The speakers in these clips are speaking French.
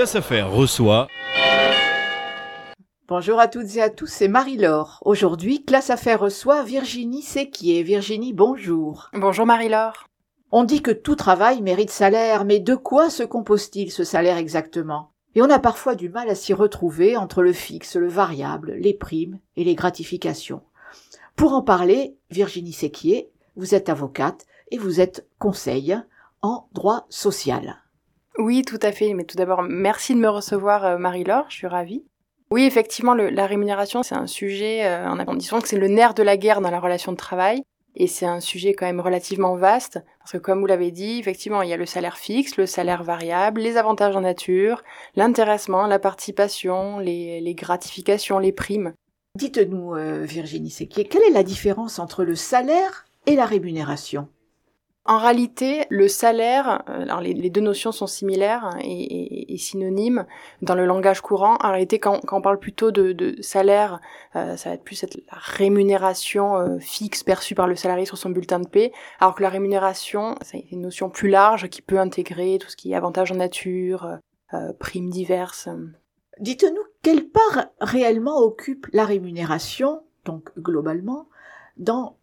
Classe Affaires reçoit. Bonjour à toutes et à tous, c'est Marie-Laure. Aujourd'hui, Classe Affaires reçoit Virginie Séquier. Virginie, bonjour. Bonjour Marie-Laure. On dit que tout travail mérite salaire, mais de quoi se compose-t-il ce salaire exactement? Et on a parfois du mal à s'y retrouver entre le fixe, le variable, les primes et les gratifications. Pour en parler, Virginie Séquier, vous êtes avocate et vous êtes conseil en droit social. Oui, tout à fait. Mais tout d'abord, merci de me recevoir, euh, Marie-Laure. Je suis ravie. Oui, effectivement, la rémunération, c'est un sujet, euh, en disant que c'est le nerf de la guerre dans la relation de travail. Et c'est un sujet quand même relativement vaste, parce que comme vous l'avez dit, effectivement, il y a le salaire fixe, le salaire variable, les avantages en nature, l'intéressement, la participation, les, gratifications, les primes. Dites-nous, euh, Virginie Séquier, quelle est la différence entre le salaire et la rémunération? En réalité, le salaire, euh, alors les, deux notions sont similaires et, synonymes dans le langage courant. En réalité, quand, on parle plutôt de, salaire, euh, ça va être plus être la rémunération euh, fixe perçue par le salarié sur son bulletin de paie, alors que la rémunération, c'est une notion plus large qui peut intégrer tout ce qui est avantages en nature, primes diverses. Dites-nous, quelle part réellement occupe la rémunération, donc globalement, dans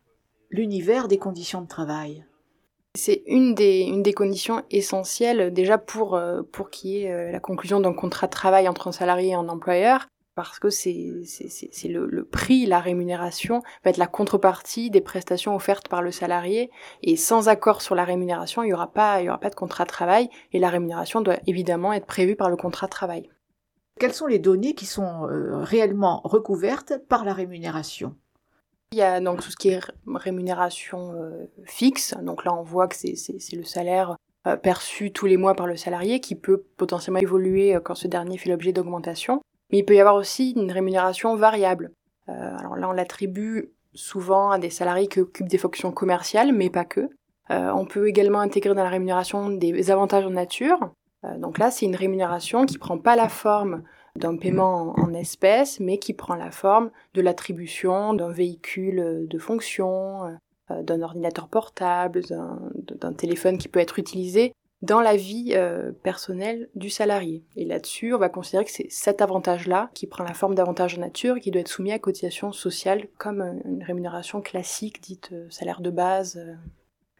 l'univers des conditions de travail? C'est une des, conditions essentielles déjà pour, euh, qu'il y ait euh, la conclusion d'un contrat de travail entre un salarié et un employeur, parce que c'est, le, prix, la rémunération va être la contrepartie des prestations offertes par le salarié, et sans accord sur la rémunération, il n'y aura pas de contrat de travail, et la rémunération doit évidemment être prévue par le contrat de travail. Quelles sont les données qui sont euh, réellement recouvertes par la rémunération? Il y a donc tout ce qui est rémunération euh, fixe. Donc là, on voit que c'est le salaire euh, perçu tous les mois par le salarié qui peut potentiellement évoluer euh, quand ce dernier fait l'objet d'augmentation. Mais il peut y avoir aussi une rémunération variable. alors là, on l'attribue souvent à des salariés qui occupent des fonctions commerciales, mais pas que. on peut également intégrer dans la rémunération des avantages en nature. donc là, c'est une rémunération qui prend pas la forme d'un paiement en espèces, mais qui prend la forme de l'attribution d'un véhicule de fonction, euh, d'un ordinateur portable, d'un téléphone qui peut être utilisé dans la vie euh, personnelle du salarié. Et là-dessus, on va considérer que c'est cet avantage-là qui prend la forme d'avantage en nature qui doit être soumis à cotisation sociale comme une rémunération classique dite euh, salaire de base.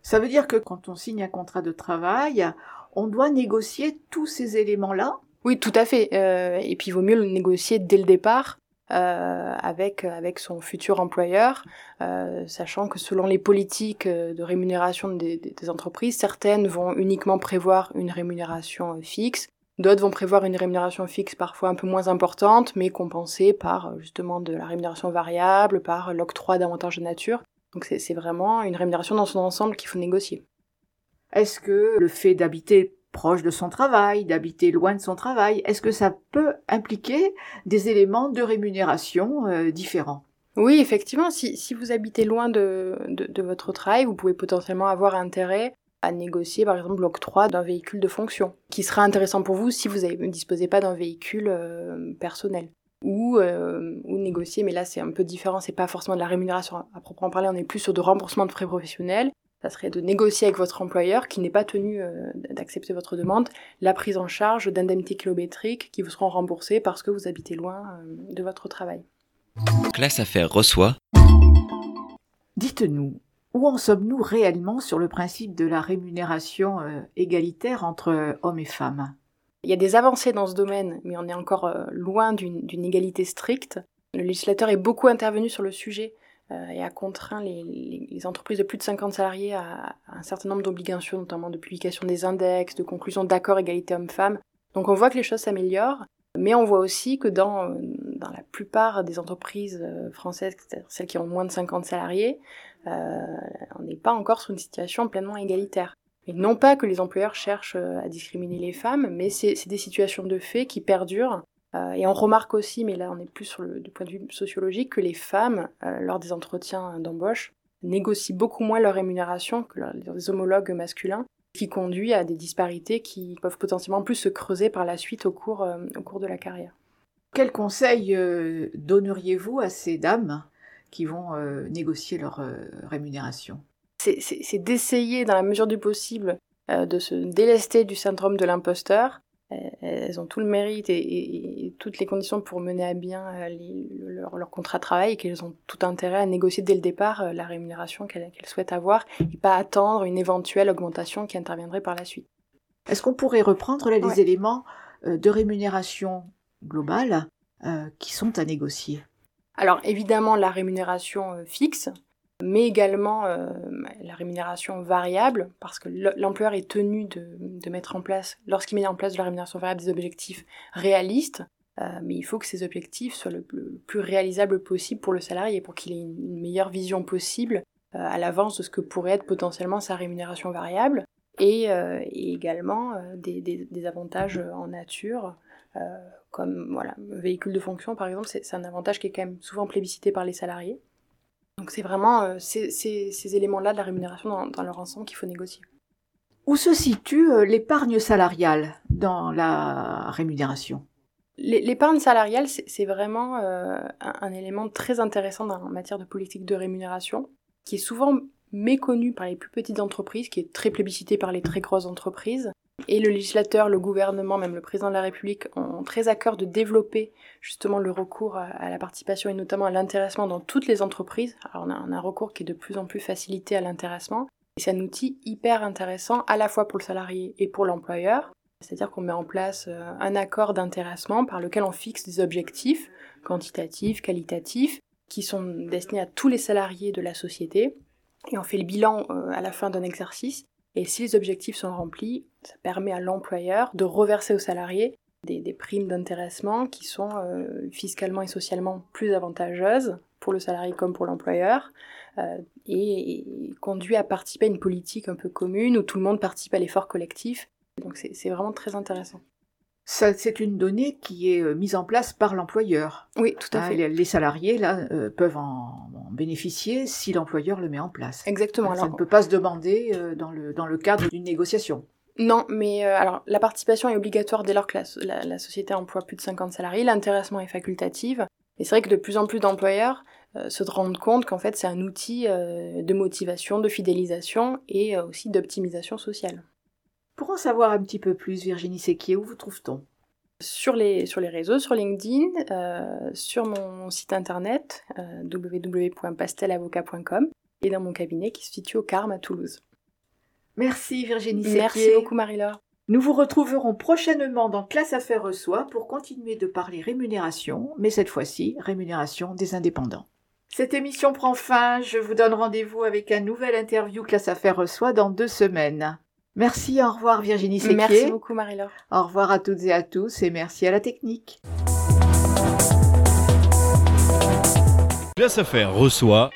Ça veut dire que quand on signe un contrat de travail, on doit négocier tous ces éléments-là oui, tout à fait. Euh, et puis il vaut mieux le négocier dès le départ euh, avec son futur employeur, euh, sachant que selon les politiques de rémunération des, des, entreprises, certaines vont uniquement prévoir une rémunération fixe, d'autres vont prévoir une rémunération fixe parfois un peu moins importante, mais compensée par justement de la rémunération variable, par l'octroi d'avantages de nature. Donc c'est vraiment une rémunération dans son ensemble qu'il faut négocier. Est-ce que le fait d'habiter proche de son travail, d'habiter loin de son travail, est-ce que ça peut impliquer des éléments de rémunération euh, différents? Oui, effectivement, si, vous habitez loin de, de, votre travail, vous pouvez potentiellement avoir intérêt à négocier par exemple l'octroi d'un véhicule de fonction, qui sera intéressant pour vous si vous ne disposez pas d'un véhicule euh, personnel. Ou, euh, ou négocier, mais là c'est un peu différent, c'est pas forcément de la rémunération. À proprement parler, on est plus sur de remboursement de frais professionnels, ça serait de négocier avec votre employeur qui n'est pas tenu euh, d'accepter votre demande la prise en charge d'indemnités kilométriques qui vous seront remboursées parce que vous habitez loin euh, de votre travail. Classe Affaires reçoit. Dites-nous, où en sommes-nous réellement sur le principe de la rémunération euh, égalitaire entre hommes et femmes? Il y a des avancées dans ce domaine, mais on est encore loin d'une égalité stricte. Le législateur est beaucoup intervenu sur le sujet et a contraint les, entreprises de plus de 50 salariés à, un certain nombre d'obligations, notamment de publication des index, de conclusion d'accords égalité homme-femme. Donc on voit que les choses s'améliorent, mais on voit aussi que dans, dans la plupart des entreprises euh, françaises, celles qui ont moins de 50 salariés, euh, on n'est pas encore sur une situation pleinement égalitaire. Et non pas que les employeurs cherchent euh, à discriminer les femmes, mais c'est des situations de fait qui perdurent euh, et on remarque aussi, mais là on est plus sur le, du point de vue sociologique, que les femmes, euh, lors des entretiens d'embauche, négocient beaucoup moins leur rémunération que leurs homologues masculins, qui conduit à des disparités qui peuvent potentiellement plus se creuser par la suite au cours, euh, au cours de la carrière. Quel conseil donneriez-vous à ces dames qui vont négocier leur rémunération? C'est d'essayer, dans la mesure du possible, de se délester du syndrome de l'imposteur, elles ont tout le mérite et, toutes les conditions pour mener à bien leur, contrat de travail et qu'elles ont tout intérêt à négocier dès le départ la rémunération qu'elles souhaitent avoir et pas attendre une éventuelle augmentation qui interviendrait par la suite. Est-ce qu'on pourrait reprendre les éléments de rémunération globale qui sont à négocier? Alors évidemment la rémunération euh, fixe, mais également euh, la rémunération variable, parce que l'employeur est tenu de, mettre en place, lorsqu'il met en place de la rémunération variable, des objectifs réalistes, euh, mais il faut que ces objectifs soient le, plus réalisables possible pour le salarié, pour qu'il ait une, meilleure vision possible à l'avance de ce que pourrait être potentiellement sa rémunération variable, et, également des, des, avantages en nature euh, comme voilà, véhicule de fonction par exemple, c'est un avantage qui est quand même souvent plébiscité par les salariés. Donc c'est vraiment euh, ces, éléments-là de la rémunération dans, leur ensemble qu'il faut négocier. Où se situe euh, l'épargne salariale dans la rémunération? L'épargne salariale, c'est vraiment un, élément très intéressant en matière de politique de rémunération, qui est souvent méconnu par les plus petites entreprises, qui est très plébiscité par les très grosses entreprises, et le législateur, le gouvernement, même le président de la République ont très à cœur de développer justement le recours à, la participation et notamment à l'intéressement dans toutes les entreprises. Alors on a, un recours qui est de plus en plus facilité à l'intéressement. Et c'est un outil hyper intéressant à la fois pour le salarié et pour l'employeur. C'est-à-dire qu'on met en place euh, un accord d'intéressement par lequel on fixe des objectifs quantitatifs, qualitatifs, qui sont destinés à tous les salariés de la société. Et on fait le bilan euh, à la fin d'un exercice et si les objectifs sont remplis, ça permet à l'employeur de reverser aux salariés des, primes d'intéressement qui sont euh, fiscalement et socialement plus avantageuses pour le salarié comme pour l'employeur euh, et, conduit à participer à une politique un peu commune où tout le monde participe à l'effort collectif. Donc c'est vraiment très intéressant c'est une donnée qui est euh, mise en place par l'employeur. Oui, tout à hein, fait. Les, salariés là euh, peuvent en, bénéficier si l'employeur le met en place. Exactement. Ça ne peut pas se demander euh, dans le dans le cadre d'une négociation. Non, mais alors la participation est obligatoire dès lors que la, société emploie plus de 50 salariés. L'intéressement est facultatif. Et c'est vrai que de plus en plus d'employeurs se rendent compte qu'en fait c'est un outil de motivation, de fidélisation et aussi d'optimisation sociale. Pour en savoir un petit peu plus, Virginie Sequier, où vous trouve-t-on? Sur les, sur les réseaux, sur LinkedIn, euh, sur mon site internet euh, www.pastelavocat.com et dans mon cabinet qui se situe au Carme à Toulouse. Merci Virginie Sequier. Merci beaucoup Marie-Laure. Nous vous retrouverons prochainement dans Classe Affaires Reçoit pour continuer de parler rémunération, mais cette fois-ci rémunération des indépendants. Cette émission prend fin, je vous donne rendez-vous avec un nouvel interview Classe Affaires Reçoit dans deux semaines. Merci, au revoir Virginie Sequier. Merci beaucoup Marie-Laure. Au revoir à toutes et à tous et merci à la technique. Place à faire reçoit